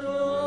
Senhor.